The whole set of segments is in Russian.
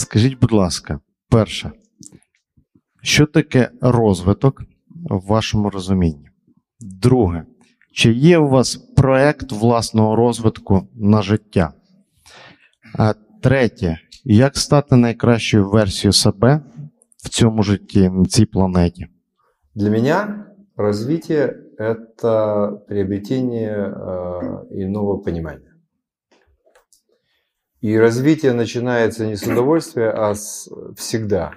Скажіть, будь ласка, перше, що таке розвиток в вашому розумінні? Друге, чи є у вас проект власного розвитку на життя? А третє, як стати найкращою версією себе в цьому житті, на цій планеті? Для меня развитие – это приобретение э, иного понимания. И развитие начинается не с удовольствия, а с, всегда,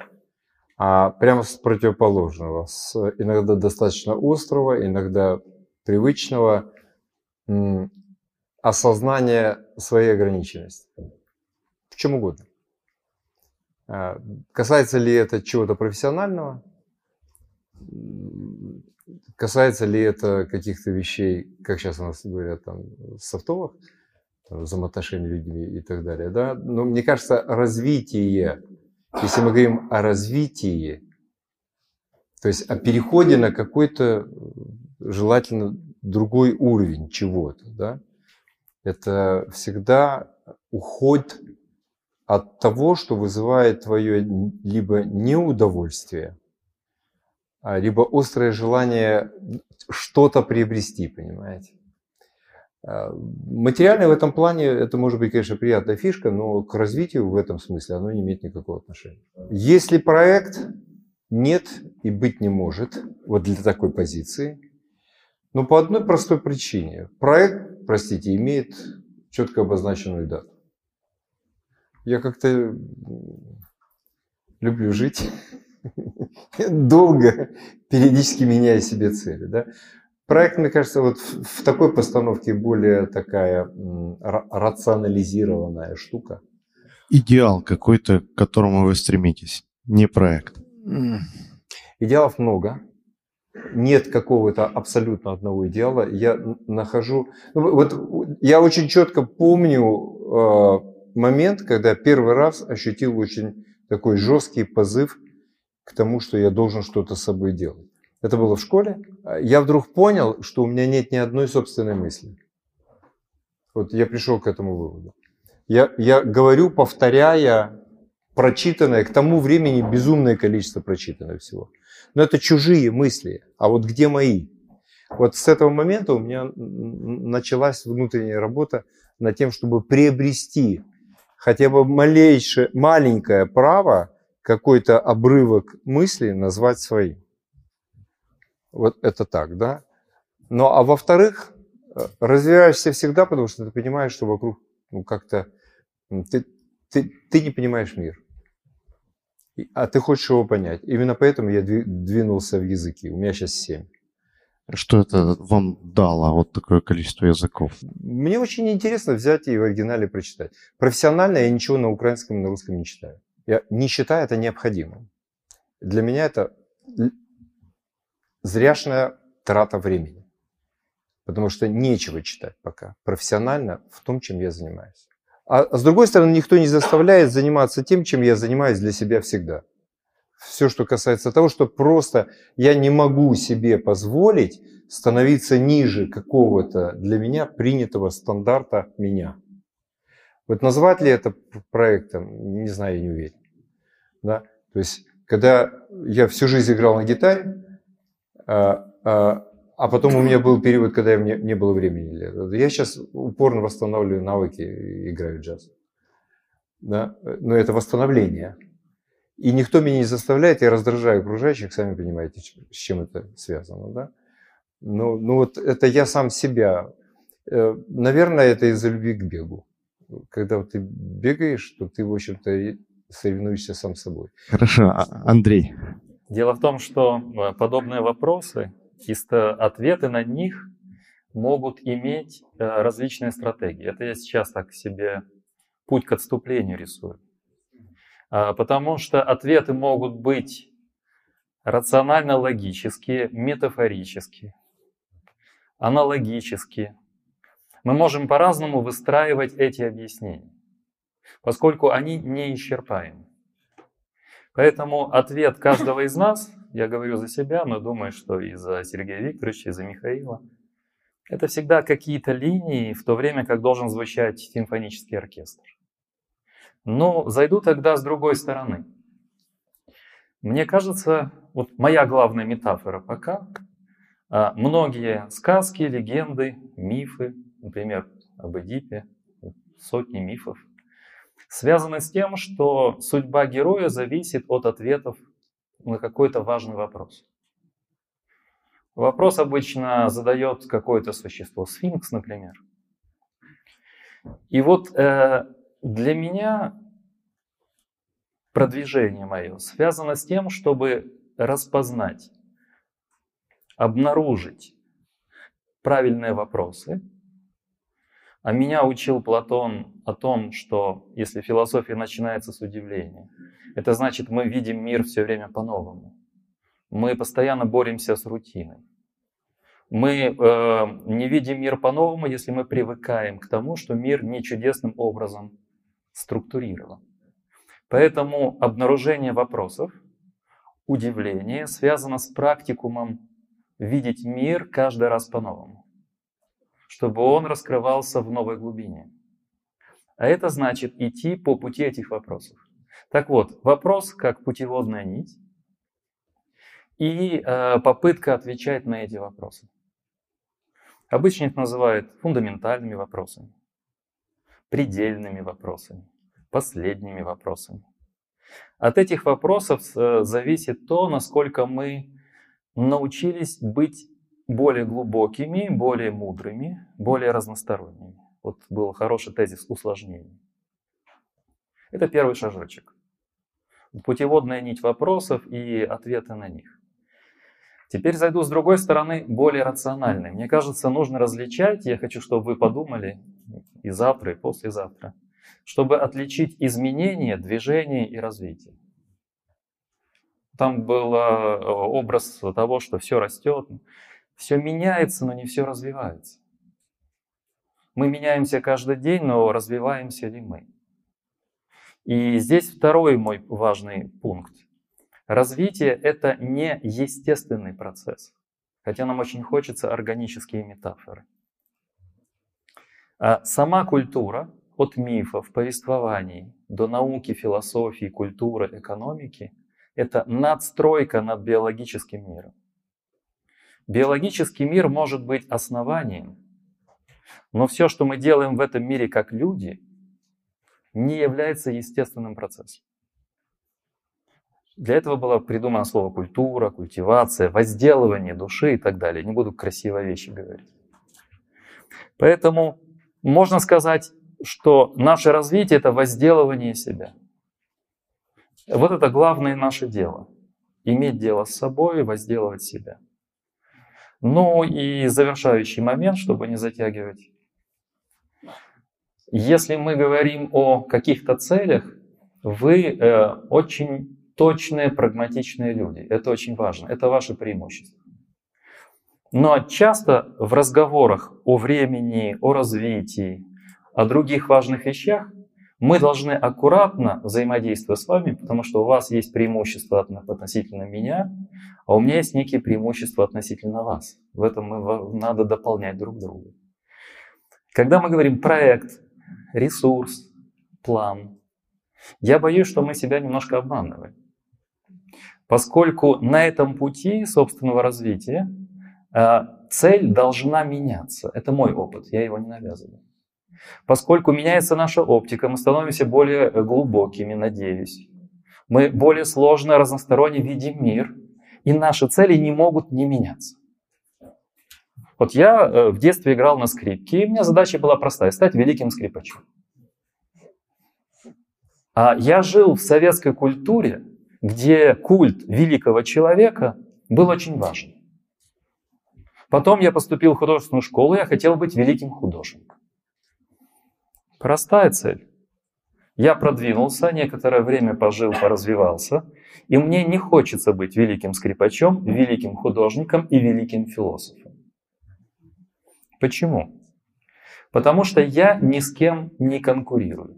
а прямо с противоположного, с иногда достаточно острого, иногда привычного осознания своей ограниченности. В чем угодно. А, Касается ли это чего-то профессионального, касается ли это каких-то вещей, как сейчас у нас говорят, там, софтовых, там, взаимоотношений людьми и так далее, да? Но мне кажется, развитие, если мы говорим о развитии, то есть о переходе на какой-то э, желательно другой уровень чего-то, да, это всегда уход от того, что вызывает твое либо неудовольствие, а, либо острое желание что-то приобрести, понимаете. А, Материальное в этом плане, это может быть, конечно, приятная фишка, но к развитию в этом смысле оно не имеет никакого отношения. Если проект нет и быть не может, вот для такой позиции, но по одной простой причине. Проект, простите, имеет четко обозначенную дату. Я как-то люблю жить долго, периодически меняя себе цели. Да? Проект, мне кажется, вот в, в такой постановке более такая рационализированная штука. Идеал какой-то, к которому вы стремитесь, не проект. Идеалов много. Нет какого-то абсолютно одного идеала. Я нахожу... ну, вот я очень четко помню э, момент, когда первый раз ощутил очень такой жесткий позыв к тому, что я должен что-то с собой делать. Это было в школе. Я вдруг понял, что у меня нет ни одной собственной мысли. Вот я пришел к этому выводу. Я, я говорю, повторяя прочитанное, к тому времени безумное количество прочитанного всего. Но это чужие мысли. А вот где мои? Вот с этого момента у меня началась внутренняя работа над тем, чтобы приобрести хотя бы малейшее, маленькое право какой-то обрывок мысли назвать своим. Вот это так, да? Ну, а во-вторых, э, развиваешься всегда, потому что ты понимаешь, что вокруг ну, как-то ты, ты, ты не понимаешь мир. А ты хочешь его понять. Именно поэтому я дви- двинулся в языки. У меня сейчас семь. Что это вам дало, вот такое количество языков? Мне очень интересно взять и в оригинале прочитать. Профессионально я ничего на украинском и на русском не читаю. Я не считаю это необходимым. Для меня это зряшная трата времени. Потому что нечего читать пока профессионально в том, чем я занимаюсь. А а с другой стороны, никто не заставляет заниматься тем, чем я занимаюсь для себя всегда. Все, что касается того, что просто я не могу себе позволить становиться ниже какого-то для меня принятого стандарта меня. Вот назвать ли это проектом, не знаю, я не уверен. Да? То есть, когда я всю жизнь играл на гитаре, а, а, а потом у меня был период, когда мне не было времени. Я сейчас упорно восстанавливаю навыки играю джаз. Да? Но это восстановление. И никто меня не заставляет, я раздражаю окружающих, сами понимаете, с чем это связано. Да? Ну, ну вот это я сам себя. Э, Наверное, это из-за любви к бегу. Когда ты бегаешь, то ты, в общем-то, соревнуешься сам с собой. Хорошо, а- Андрей. Дело в том, что э, подобные вопросы, чисто ответы на них могут иметь э, различные стратегии. Это я сейчас так себе путь к отступлению рисую. А, Потому что ответы могут быть рационально-логические, метафорические, аналогические. Мы можем по-разному выстраивать эти объяснения, поскольку они неисчерпаемы. Поэтому ответ каждого из нас, я говорю за себя, но думаю, что и за Сергея Викторовича, и за Михаила, это всегда какие-то линии, в то время как должен звучать симфонический оркестр. Но зайду тогда с другой стороны. Мне кажется, вот моя главная метафора пока, а, многие сказки, легенды, мифы, например, об Эдипе, сотни мифов, связаны с тем, что судьба героя зависит от ответов на какой-то важный вопрос. Вопрос обычно задает какое-то существо, сфинкс, например. И вот э, для меня продвижение мое связано с тем, чтобы распознать, обнаружить правильные вопросы. А меня учил Платон о том, что если философия начинается с удивления, это значит, мы видим мир все время по-новому. Мы постоянно боремся с рутиной. Мы э, не видим мир по-новому, если мы привыкаем к тому, что мир не чудесным образом структурирован. Поэтому обнаружение вопросов, удивление связано с практикумом видеть мир каждый раз по-новому, чтобы он раскрывался в новой глубине. А это значит идти по пути этих вопросов. Так вот, вопрос как путеводная нить и э, попытка отвечать на эти вопросы. Обычно их называют фундаментальными вопросами, предельными вопросами, последними вопросами. От этих вопросов э, зависит то, насколько мы научились быть более глубокими, более мудрыми, более разносторонними. Вот был хороший тезис усложнения. Это первый шажочек. Путеводная нить вопросов и ответы на них. Теперь зайду с другой стороны, более рациональной. Мне кажется, нужно различать, я хочу, чтобы вы подумали и завтра, и послезавтра, чтобы отличить изменение, движение и развитие. Там был э, образ того, что все растет, все меняется, но не все развивается. Мы меняемся каждый день, но развиваемся ли мы? И здесь второй мой важный пункт. Развитие – это не естественный процесс, хотя нам очень хочется органические метафоры. А сама культура, от мифов, повествований до науки, философии, культуры, экономики – это надстройка над биологическим миром. Биологический мир может быть основанием, но все, что мы делаем в этом мире как люди, не является естественным процессом. Для этого было придумано слово культура, культивация, возделывание души и так далее. Не буду красивые вещи говорить. Поэтому можно сказать, что наше развитие – это возделывание себя. Вот это главное наше дело. Иметь дело с собой, возделывать себя. Ну и завершающий момент, чтобы не затягивать. Если мы говорим о каких-то целях, вы э, очень точные, прагматичные люди. Это очень важно. Это ваше преимущество. Но часто в разговорах о времени, о развитии, о других важных вещах мы должны аккуратно взаимодействовать с вами, потому что у вас есть преимущество относительно меня, а у меня есть некие преимущества относительно вас. В этом мы, надо дополнять друг друга. Когда мы говорим проект, ресурс, план, я боюсь, что мы себя немножко обманываем. Поскольку на этом пути собственного развития э, цель должна меняться. Это мой опыт, я его не навязываю. Поскольку меняется наша оптика, мы становимся более глубокими, надеюсь. Мы более сложно, разносторонне видим мир, и наши цели не могут не меняться. Вот я э, в детстве играл на скрипке, и у меня задача была простая – стать великим скрипачом. А я жил в советской культуре, где культ великого человека был очень важен. Потом я поступил в художественную школу, я хотел быть великим художником. Простая цель. Я продвинулся, некоторое время пожил, поразвивался, и мне не хочется быть великим скрипачом, великим художником и великим философом. Почему? Потому что я ни с кем не конкурирую.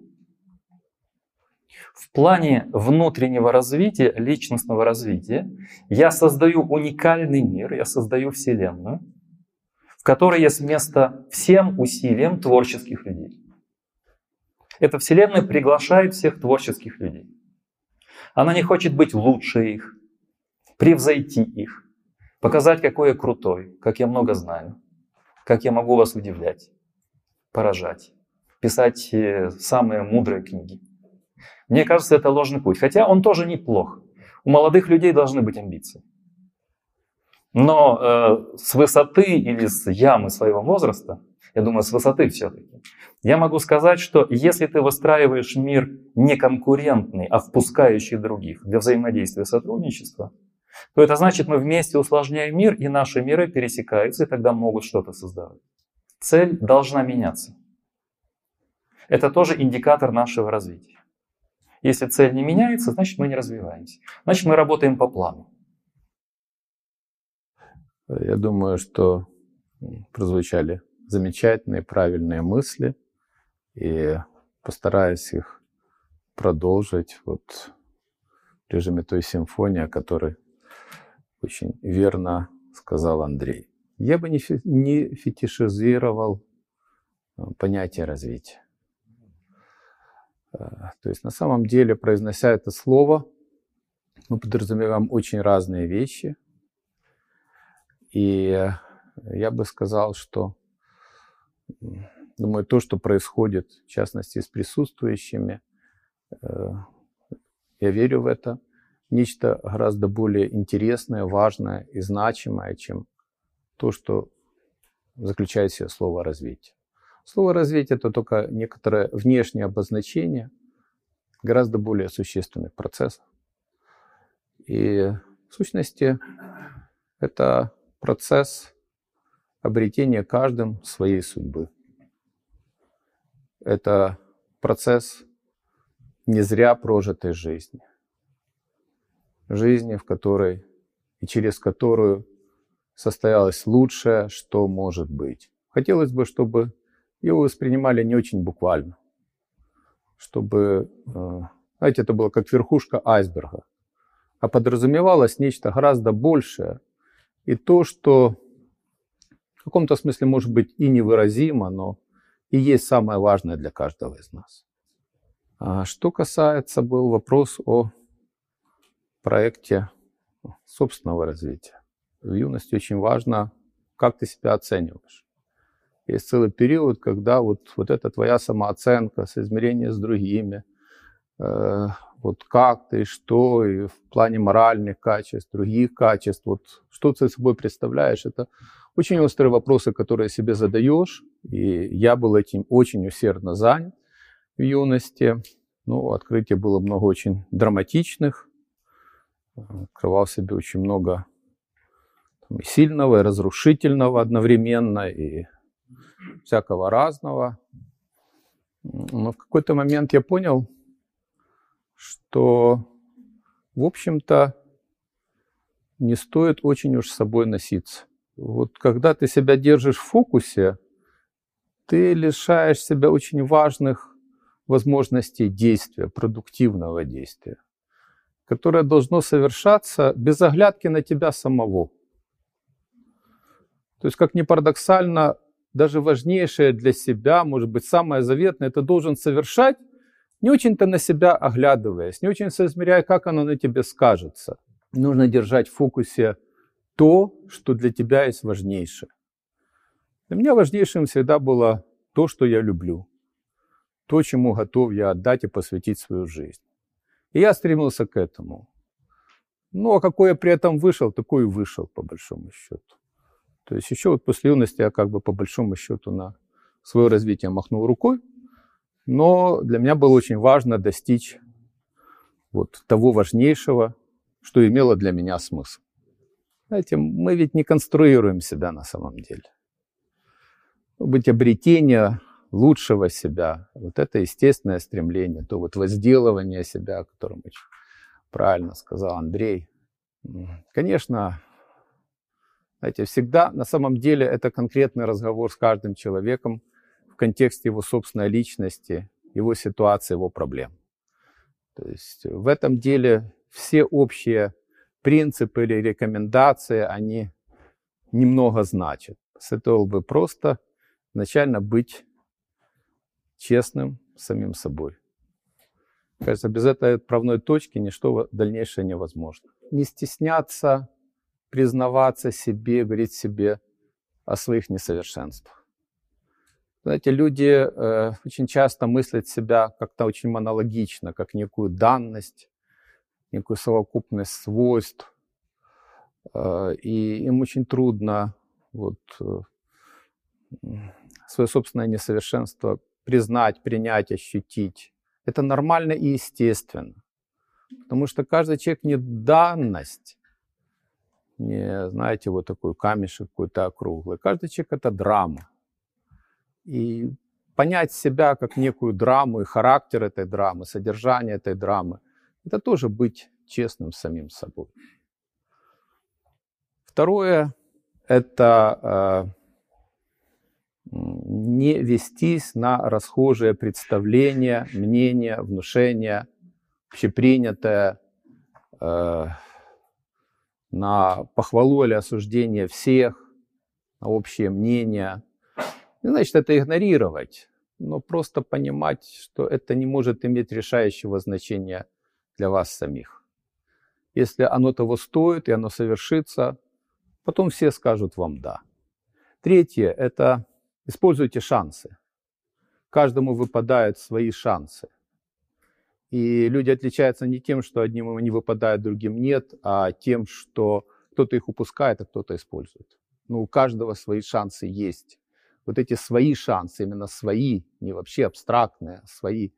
В плане внутреннего развития, личностного развития, я создаю уникальный мир, я создаю Вселенную, в которой есть место всем усилиям творческих людей. Эта Вселенная приглашает всех творческих людей. Она не хочет быть лучше их, превзойти их, показать, какой я крутой, как я много знаю, как я могу вас удивлять, поражать, писать э, самые мудрые книги. Мне кажется, это ложный путь. Хотя он тоже неплох. У молодых людей должны быть амбиции. Но э, с высоты или с ямы своего возраста, я думаю, с высоты все-таки, я могу сказать, что если ты выстраиваешь мир не конкурентный, а впускающий других для взаимодействия и сотрудничества, то это значит, мы вместе усложняем мир, и наши миры пересекаются, и тогда могут что-то создавать. Цель должна меняться. Это тоже индикатор нашего развития. Если цель не меняется, значит мы не развиваемся. Значит мы работаем по плану. Я думаю, что прозвучали замечательные, правильные мысли, и постараюсь их продолжить вот в режиме той симфонии, о которой очень верно сказал Андрей. Я бы не, не фетишизировал э, понятие развития. Э, То есть на самом деле, произнося это слово, мы подразумеваем очень разные вещи. И я бы сказал, что, думаю, то, что происходит, в частности, с присутствующими, э, я верю в это, нечто гораздо более интересное, важное и значимое, чем то, что заключает в себе слово «развитие». Слово «развитие» — это только некоторое внешнее обозначение гораздо более существенных процессов. И в сущности это процесс обретения каждым своей судьбы. Это процесс не зря прожитой жизни. Жизни, в которой и через которую состоялось лучшее, что может быть. Хотелось бы, чтобы его воспринимали не очень буквально. Чтобы, э, знаете, это было как верхушка айсберга. А подразумевалось нечто гораздо большее. И то, что в каком-то смысле может быть и невыразимо, но и есть самое важное для каждого из нас. А что касается, был вопрос о проекте собственного развития. В юности очень важно, как ты себя оцениваешь. Есть целый период, когда вот, вот эта твоя самооценка, соизмерение с другими, э, вот как ты, что, и в плане моральных качеств, других качеств, вот что ты собой представляешь, это очень острые вопросы, которые себе задаешь, и я был этим очень усердно занят в юности. Ну, открытий было много очень драматичных, открывал себе очень много там, и сильного, и разрушительного одновременно, и всякого разного. Но в какой-то момент я понял, что, в общем-то, не стоит очень уж с собой носиться. Вот когда ты себя держишь в фокусе, ты лишаешь себя очень важных возможностей действия, продуктивного действия, которое должно совершаться без оглядки на тебя самого. То есть, как ни парадоксально, даже важнейшее для себя, может быть, самое заветное, ты должен совершать, не очень-то на себя оглядываясь, не очень соизмеряя, как оно на тебе скажется. Нужно держать в фокусе то, что для тебя есть важнейшее. Для меня важнейшим всегда было то, что я люблю, то, чему готов я отдать и посвятить свою жизнь. И я стремился к этому. Ну, а какой я при этом вышел, такой и вышел, по большому счету. То есть еще вот после юности я как бы по большому счету на свое развитие махнул рукой, но для меня было очень важно достичь вот того важнейшего, что имело для меня смысл. Знаете, мы ведь не конструируем себя на самом деле. Быть обретение лучшего себя, вот это естественное стремление, то вот возделывание себя, о котором правильно сказал Андрей. Конечно, знаете, всегда на самом деле это конкретный разговор с каждым человеком в контексте его собственной личности, его ситуации, его проблем. То есть в этом деле все общие принципы или рекомендации, они немного значат. Следовало бы просто изначально быть честным самим собой. Кажется, без этой отправной точки ничто дальнейшее невозможно. Не стесняться, признаваться себе, говорить себе о своих несовершенствах. Знаете, люди э, очень часто мыслят себя как-то очень монологично, как некую данность, некую совокупность свойств. Э, и им очень трудно вот, э, свое собственное несовершенство признать, принять, ощутить. Это нормально и естественно. Потому что каждый человек не данность, не, знаете, вот такой камешек какой-то округлый. Каждый человек — это драма. И понять себя как некую драму и характер этой драмы, содержание этой драмы, это тоже быть честным с самим собой. Второе — это э, не вестись на расхожее представление, мнение, внушение, общепринятое, э, на похвалу или осуждение всех, на общее мнение. Не значит это игнорировать, но просто понимать, что это не может иметь решающего значения для вас самих. Если оно того стоит и оно совершится, потом все скажут вам «да». Третье – это используйте шансы. Каждому выпадают свои шансы. И люди отличаются не тем, что одним они выпадают, другим нет, а тем, что кто-то их упускает, а кто-то использует. Ну, у каждого свои шансы есть. Вот эти свои шансы, именно свои, не вообще абстрактные, а свои,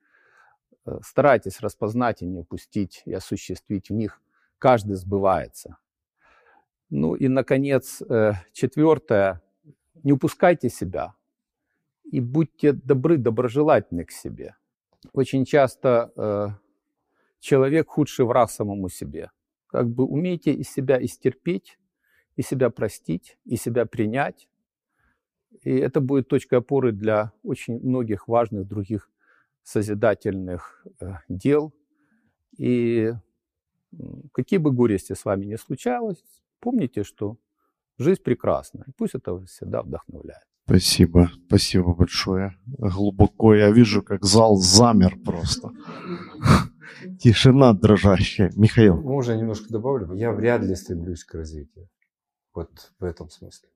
э, старайтесь распознать и не упустить, и осуществить в них. Каждый сбывается. Ну и, наконец, э, четвертое. Не упускайте себя и будьте добры, доброжелательны к себе очень часто э, человек худший враг самому себе. Как бы умейте из себя истерпеть, и себя простить, и себя принять. И это будет точкой опоры для очень многих важных других созидательных э, дел. И какие бы горести с вами ни случалось, помните, что жизнь прекрасна. И пусть это всегда вдохновляет. Спасибо, спасибо большое. Глубоко я вижу, как зал замер просто. Тишина дрожащая. Михаил. Можно я немножко добавлю? Я вряд ли стремлюсь к развитию. Вот в этом смысле.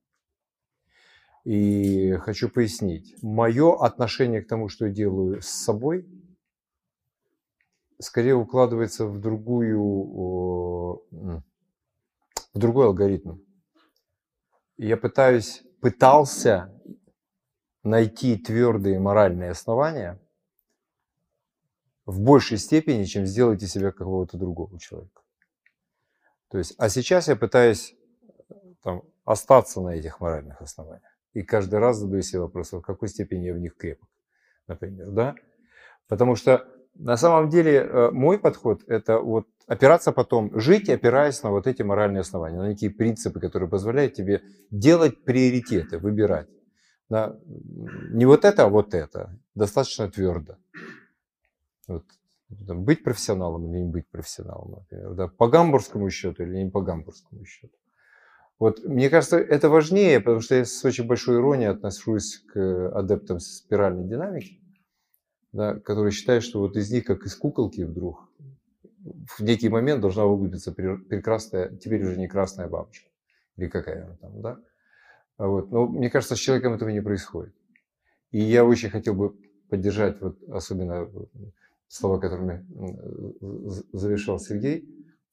И хочу пояснить. Мое отношение к тому, что я делаю с собой, скорее укладывается в другую, в другой алгоритм. Я пытаюсь, пытался найти твердые моральные основания в большей степени, чем сделать из себя какого-то другого человека. То есть, а сейчас я пытаюсь там, остаться на этих моральных основаниях. И каждый раз задаю себе вопрос, в какой степени я в них крепок, например, да? Потому что на самом деле э, мой подход – это вот опираться потом, жить, опираясь на вот эти моральные основания, на некие принципы, которые позволяют тебе делать приоритеты, выбирать. Да, не вот это, а вот это. Достаточно твердо. Вот, там, быть профессионалом или не быть профессионалом, например. Да, по гамбургскому счету или не по гамбургскому счету. Вот, мне кажется, это важнее, потому что я с очень большой иронией отношусь к адептам спиральной динамики, да, которые считают, что вот из них, как из куколки вдруг, в некий момент должна вылупиться прекрасная, теперь уже не красная бабочка. Или какая она там, да? Вот. Но мне кажется, с человеком этого не происходит. И я очень хотел бы поддержать вот особенно слова, которыми завершал Сергей.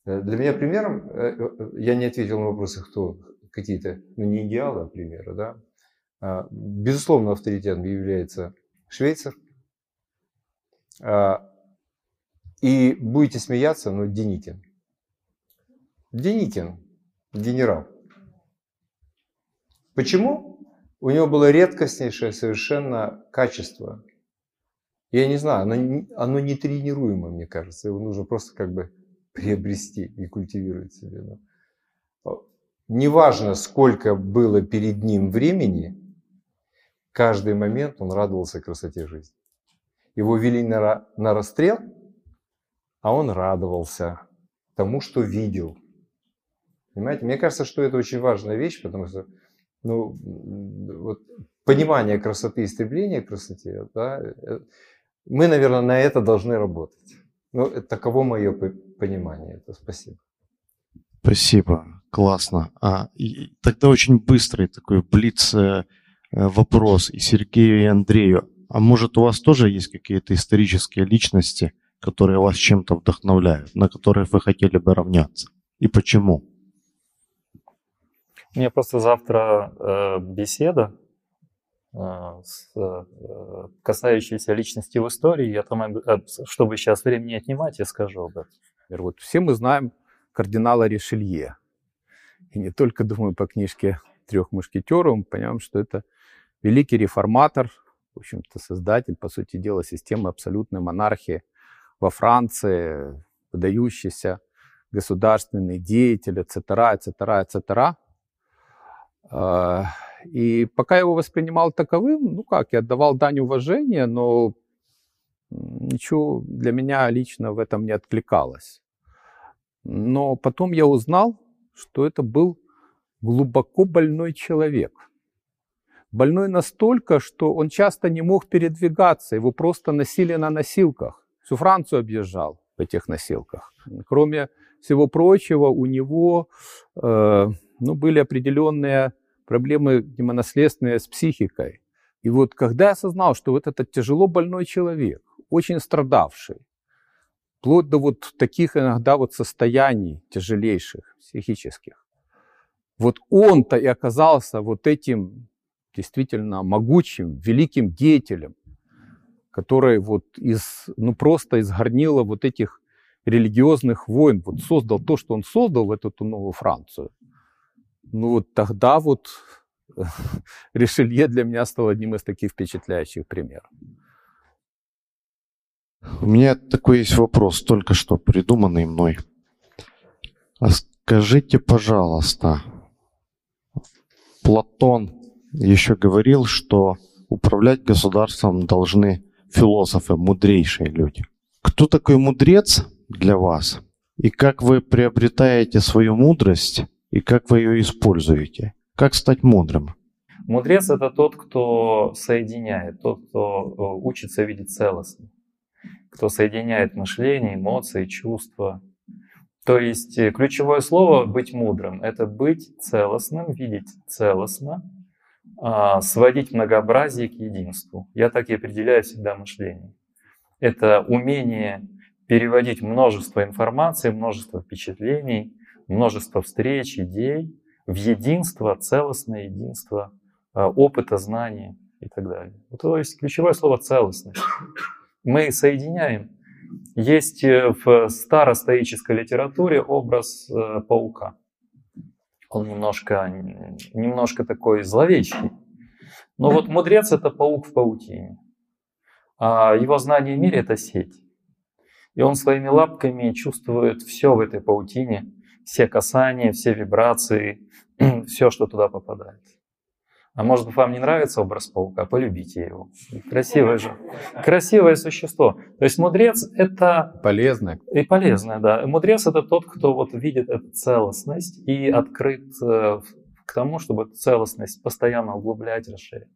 Э, для меня примером, э, э, я не ответил на вопросы, кто какие-то, ну не идеалы, а примеры, да. А, безусловно, авторитетом является Швейцар. А, и будете смеяться, но Деникин. Деникин, генерал. Почему? У него было редкостнейшее совершенно качество. Я не знаю, оно, оно не тренируемо, мне кажется. Его нужно просто как бы приобрести и культивировать себе. Да. Неважно, сколько было перед ним времени, каждый момент он радовался красоте жизни. Его вели на, на расстрел, а он радовался тому, что видел. Понимаете? Мне кажется, что это очень важная вещь, потому что ну, вот понимание красоты и стремление к красоте, да, э, Мы, наверное, на это должны работать. Ну, таково мое понимание. Это спасибо. Спасибо, классно. А, и тогда очень быстрый такой блиц э, вопрос и Сергею, и Андрею. А может у вас тоже есть какие-то исторические личности, которые вас чем-то вдохновляют, на которых вы хотели бы равняться? И почему? У меня просто завтра э, беседа, э, с, э, касающаяся личности в истории. Я там, э, чтобы сейчас времени отнимать, я скажу об этом. Вот все мы знаем кардинала Ришелье. И не только, думаю, по книжке «Трех мушкетеров», мы понимаем, что это великий реформатор, в общем-то, создатель, по сути дела, системы абсолютной монархии во Франции, выдающийся государственный деятель, etc., etc., etc. И пока я его воспринимал таковым, ну как, я отдавал дань уважения, но ничего для меня лично в этом не откликалось. Но потом я узнал, что это был глубоко больной человек. Больной настолько, что он часто не мог передвигаться, его просто носили на носилках. Всю Францию объезжал в этих носилках. Кроме всего прочего, у него э, ну, были определенные проблемы наследственные с психикой. И вот когда я осознал, что вот этот тяжело больной человек, очень страдавший, вплоть до вот таких иногда вот состояний тяжелейших, психических, вот он-то и оказался вот этим действительно могучим, великим деятелем, который вот из, ну просто из горнила вот этих религиозных войн вот создал то, что он создал в эту новую Францию. Ну вот тогда вот Ришелье для меня стал одним из таких впечатляющих примеров. У меня такой есть вопрос, только что придуманный мной. А скажите, пожалуйста, Платон еще говорил, что управлять государством должны философы, мудрейшие люди. Кто такой мудрец для вас? И как вы приобретаете свою мудрость и как вы ее используете? Как стать мудрым? Мудрец – это тот, кто соединяет, тот, кто э, учится видеть целостно, кто соединяет мышление, эмоции, чувства. То есть э, ключевое слово «быть мудрым» – это быть целостным, видеть целостно, а, сводить многообразие к единству. Я так и определяю всегда мышление. Это умение переводить множество информации, множество впечатлений – множество встреч, идей в единство, целостное единство а, опыта, знания и так далее. То есть ключевое слово целостность. Мы соединяем. Есть э, в старостоической литературе образ э, паука. Он немножко, немножко такой зловещий. Но вот мудрец это паук в паутине. А его знание в мире это сеть. И он своими лапками чувствует все в этой паутине, все касания, все вибрации, все, что туда попадает. А может быть, вам не нравится образ паука, полюбите его. Красивое же. Красивое существо. То есть мудрец это... Полезное. И полезное, да. Мудрец это тот, кто вот видит эту целостность и открыт э, к тому, чтобы эту целостность постоянно углублять, расширять.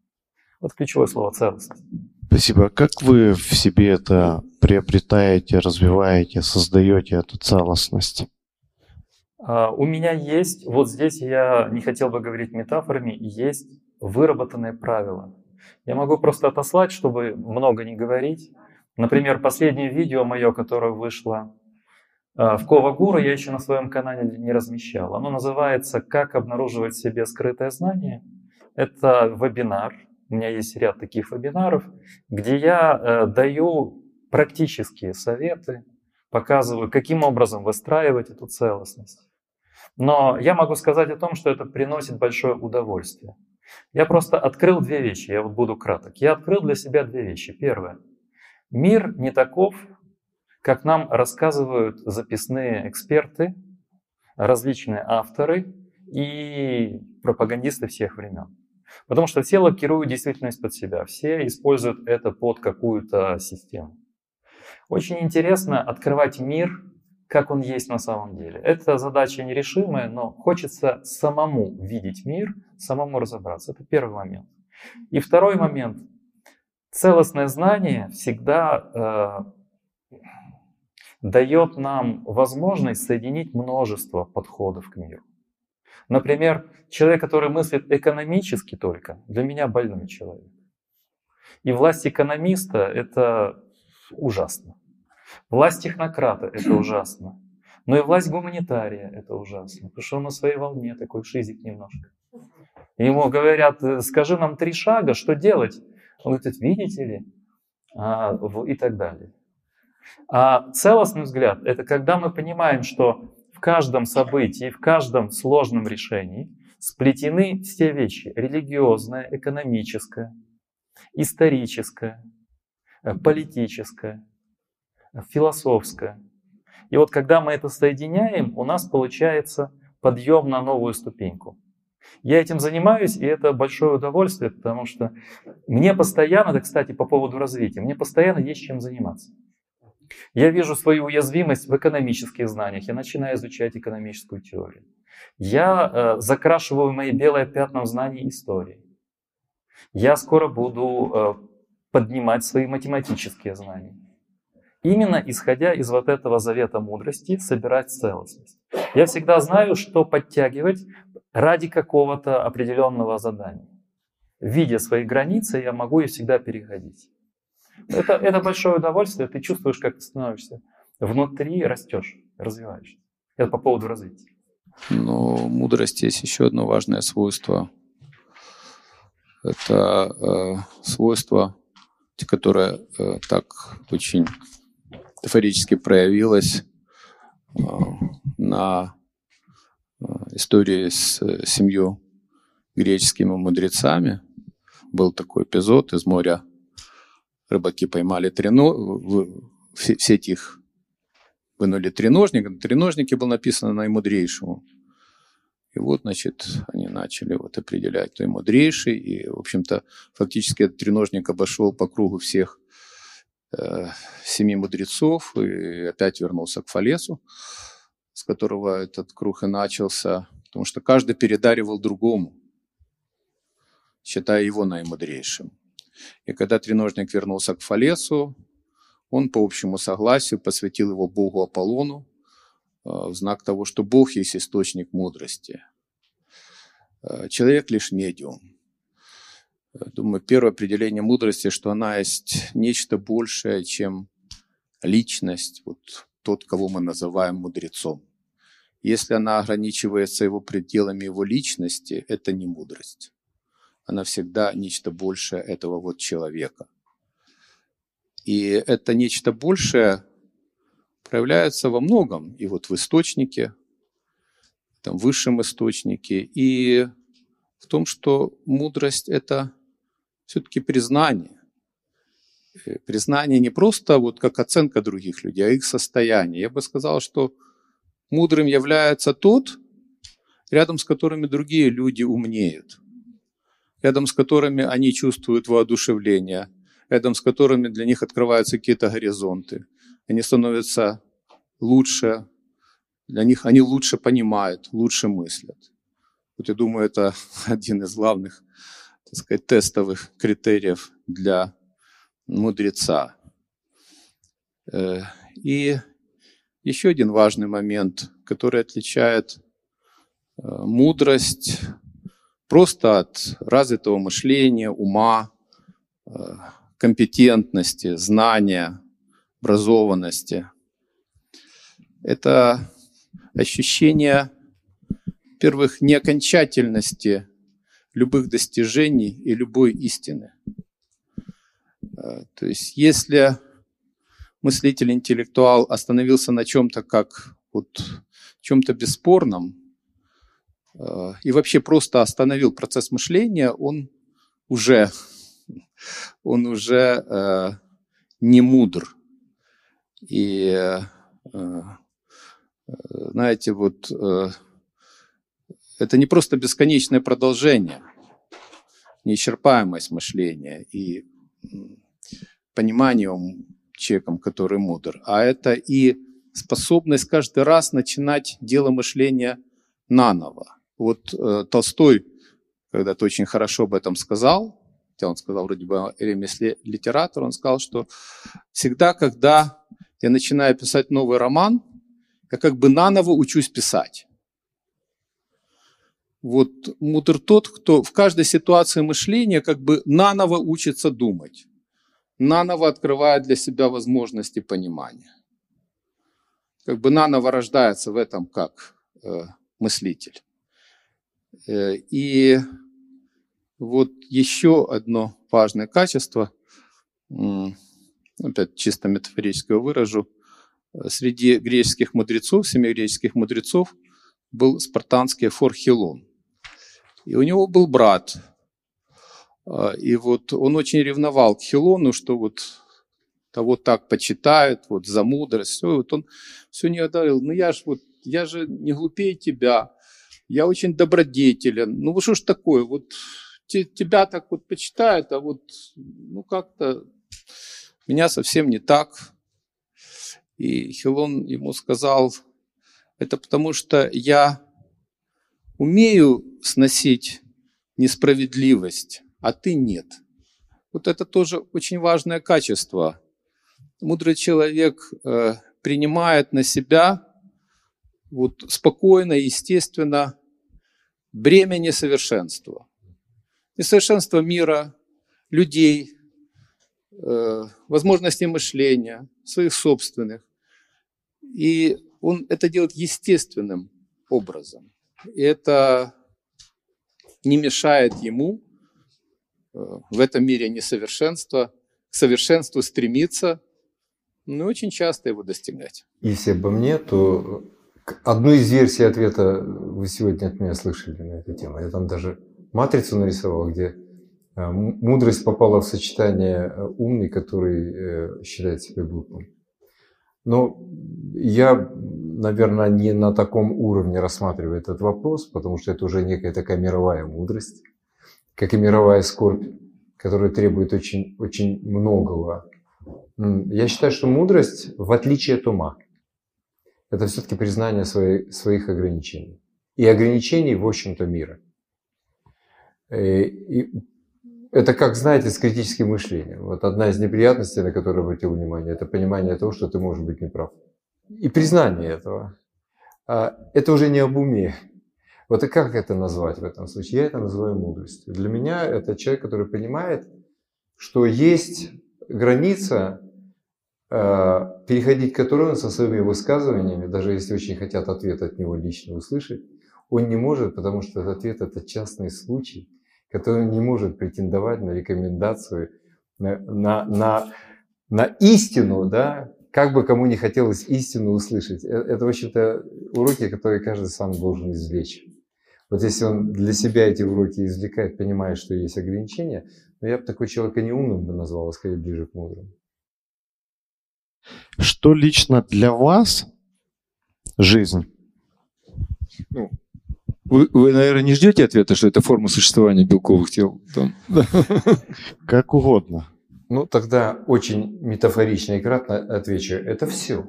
Вот ключевое слово целостность. Спасибо. А как вы в себе это приобретаете, развиваете, создаете эту целостность? А, у меня есть, вот здесь я не хотел бы говорить метафорами, есть выработанные правила. Я могу просто отослать, чтобы много не говорить. Например, последнее видео мое, которое вышло а, в Ковагуру, я еще на своем канале не размещал. Оно называется «Как обнаруживать в себе скрытое знание». Это вебинар. У меня есть ряд таких вебинаров, где я э, даю практические советы, показываю, каким образом выстраивать эту целостность. Но я могу сказать о том, что это приносит большое удовольствие. Я просто открыл две вещи, я вот буду краток. Я открыл для себя две вещи. Первое. Мир не таков, как нам рассказывают записные эксперты, различные авторы и пропагандисты всех времен. Потому что все локируют действительность под себя, все используют это под какую-то систему. Очень интересно открывать мир как он есть на самом деле. Это задача нерешимая, но хочется самому видеть мир, самому разобраться. Это первый момент. И второй момент. Целостное знание всегда э, дает нам возможность соединить множество подходов к миру. Например, человек, который мыслит экономически только, для меня больной человек. И власть экономиста – это ужасно. Власть технократа – это ужасно. Но и власть гуманитария – это ужасно. Потому что он на своей волне, такой шизик немножко. Ему говорят, «Э, скажи нам три шага, что делать? Он говорит, видите ли? А, и так далее. А целостный взгляд – это когда мы понимаем, что в каждом событии, в каждом сложном решении сплетены все вещи – религиозное, экономическое, историческое, э, политическое, философское. И вот когда мы это соединяем, у нас получается подъем на новую ступеньку. Я этим занимаюсь, и это большое удовольствие, потому что мне постоянно, это, кстати, по поводу развития, мне постоянно есть чем заниматься. Я вижу свою уязвимость в экономических знаниях, я начинаю изучать экономическую теорию. Я э, закрашиваю мои белые пятна в знании истории. Я скоро буду э, поднимать свои математические знания. Именно исходя из вот этого завета мудрости, собирать целостность. Я всегда знаю, что подтягивать ради какого-то определенного задания. Видя свои границы, я могу их всегда переходить. Это, это большое удовольствие, ты чувствуешь, как ты становишься внутри, растешь, развиваешься. Это по поводу развития. Но мудрость есть еще одно важное свойство. Это э, свойство, которое э, так очень метафорически проявилось э, на э, истории с э, семью греческими мудрецами. Был такой эпизод из моря. Рыбаки поймали трено... в сеть их вынули треножник. На треножнике было написано наимудрейшему. И вот, значит, они начали вот определять, кто мудрейший. И, в общем-то, фактически этот треножник обошел по кругу всех э, семи мудрецов и опять вернулся к Фалесу, с которого этот круг и начался. Потому что каждый передаривал другому, считая его наимудрейшим. И когда треножник вернулся к Фалесу, он по общему согласию посвятил его Богу Аполлону, э, в знак того, что Бог есть источник мудрости. Э, человек лишь медиум. Думаю, первое определение мудрости, что она есть нечто большее, чем личность, вот тот, кого мы называем мудрецом. Если она ограничивается его пределами его личности, это не мудрость она всегда нечто большее этого вот человека. И это нечто большее проявляется во многом, и вот в источнике, там, высшем источнике, и в том, что мудрость – это все-таки признание. Э, признание не просто вот как оценка других людей, а их состояние. Я бы сказал, что мудрым является тот, рядом с которыми другие люди умнеют рядом с которыми они чувствуют воодушевление, рядом с которыми для них открываются какие-то горизонты. Они становятся лучше, для них они лучше понимают, лучше мыслят. Вот я думаю, это один из главных, так сказать, тестовых критериев для мудреца. Э, и еще один важный момент, который отличает э, мудрость просто от развитого мышления, ума, э, компетентности, знания, образованности. Это ощущение, первых, неокончательности любых достижений и любой истины. Э, то есть если мыслитель-интеллектуал остановился на чем-то как вот чем-то бесспорном, Э, и вообще просто остановил процесс мышления, он уже, он уже э, не мудр. И знаете, вот э, это не просто бесконечное продолжение, неисчерпаемость мышления и пониманием человеком, который мудр, а это и способность каждый раз начинать дело мышления наново. Вот э, Толстой когда-то очень хорошо об этом сказал. хотя он сказал вроде бы ремесле литератор, он сказал, что всегда, когда я начинаю писать новый роман, я как бы наново учусь писать. Вот мудр тот, кто в каждой ситуации мышления как бы наново учится думать, наново открывает для себя возможности понимания. Как бы наново рождается в этом как э, мыслитель. Э, и вот еще одно важное качество, опять чисто метафорическое выражу, среди греческих мудрецов, семи греческих мудрецов, был спартанский Форхилон. И у него был брат. А, и вот он очень ревновал к Хилону, что вот того так почитают, вот за мудрость. Все, вот он все не говорил, ну я же вот, я же не глупее тебя, я очень добродетелен. Ну вот что ж такое, вот тебя так вот почитают, а вот ну как-то меня совсем не так. И Хилон ему сказал, это потому что я умею сносить несправедливость, а ты нет. Вот это тоже очень важное качество. Мудрый человек э, принимает на себя вот спокойно, естественно, бремя несовершенства. Несовершенство мира, людей, э, возможностей мышления, своих собственных. И он это делает естественным образом. Это не мешает ему э, в этом мире несовершенства к совершенству стремиться, но очень часто его достигать. Если обо мне, то одну из версий ответа вы сегодня от меня слышали на эту тему. Я там даже матрицу нарисовал, где э, мудрость попала в сочетание э, умный, который считает себя глупым. Но я, наверное, не на таком уровне рассматриваю этот вопрос, потому что это уже некая такая мировая мудрость, как и мировая скорбь, которая требует очень, очень многого. Я считаю, что мудрость, в отличие от ума, это все-таки признание своих, своих ограничений. И ограничений, в общем-то, мира. Э, и это как, знаете, с критическим мышлением. Вот одна из неприятностей, на которую обратил внимание, это понимание того, что ты можешь быть неправ. И признание этого. А это уже не об уме. Вот и как это назвать в этом случае? Я это называю мудростью. Для меня это человек, который понимает, что есть граница, а, переходить которую он со своими высказываниями, даже если очень хотят ответ от него лично услышать, он не может, потому что этот ответ – это частный случай – который не может претендовать на рекомендацию, на, на, на, на истину, да, как бы кому не хотелось истину услышать. Э, это, в общем-то, уроки, которые каждый сам должен извлечь. Вот если он для себя эти уроки извлекает, понимает, что есть ограничения, но я бы такой человека не умным бы назвал, а скорее ближе к мудрым. Что лично для вас жизнь? Ну, вы, вы, наверное, не ждете ответа, что это форма существования белковых тел? Там. Как угодно. Ну, тогда очень метафорично и кратко отвечу. Это все.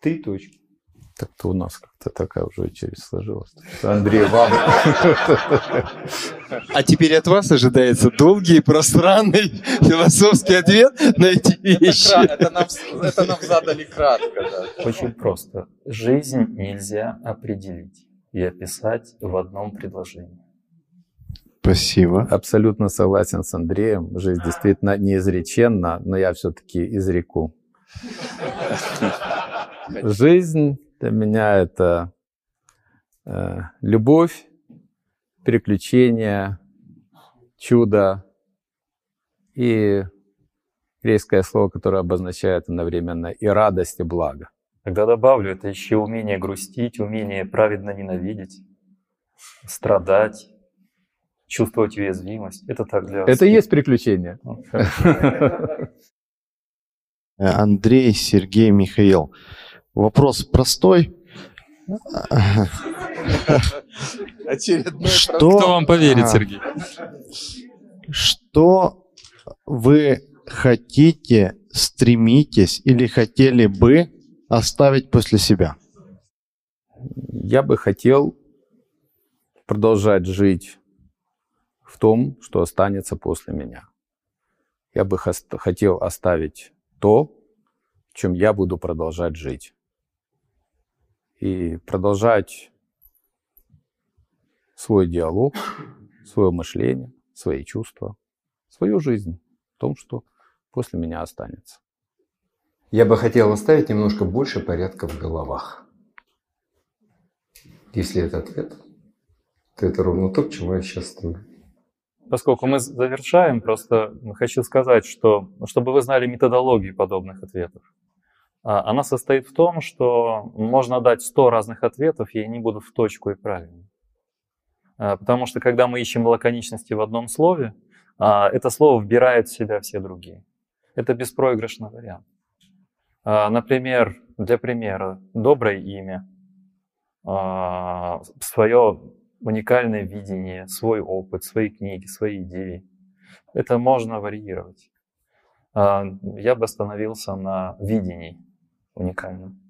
Три точки. Так-то у нас как-то такая уже очередь сложилась. Андрей, вам. А теперь от вас ожидается долгий, пространный философский ответ на эти вещи. Это нам, это нам задали кратко. Да. Очень просто. Жизнь нельзя определить и описать в одном предложении. Спасибо. Абсолютно согласен с Андреем. Жизнь действительно неизреченна, но я все-таки изреку. Жизнь для меня это э, любовь, переключение, чудо и греческое слово, которое обозначает одновременно и радость, и благо. Тогда добавлю, это еще умение грустить, умение праведно ненавидеть, страдать, чувствовать уязвимость. Это так для Это и есть приключение. Андрей, Сергей, Михаил. Вопрос простой. Очередной Что, Кто вам поверит, а, Сергей? Что вы хотите, стремитесь или хотели бы оставить после себя? Я бы хотел продолжать жить в том, что останется после меня. Я бы хотел оставить то, в чем я буду продолжать жить. И продолжать свой диалог, свое мышление, свои чувства, свою жизнь в том, что после меня останется. Я бы хотел оставить немножко больше порядка в головах. Если это ответ, то это ровно то, к чему я сейчас стою. Поскольку мы завершаем, просто хочу сказать, что чтобы вы знали методологию подобных ответов. А, Она состоит в том, что можно дать 100 разных ответов, и они будут в точку и правильно. А, Потому что когда мы ищем лаконичности в одном слове, а, это слово вбирает в себя все другие. Это беспроигрышный вариант. Например, для примера, доброе имя, свое уникальное видение, свой опыт, свои книги, свои идеи. Это можно варьировать. Я бы остановился на видении уникальном.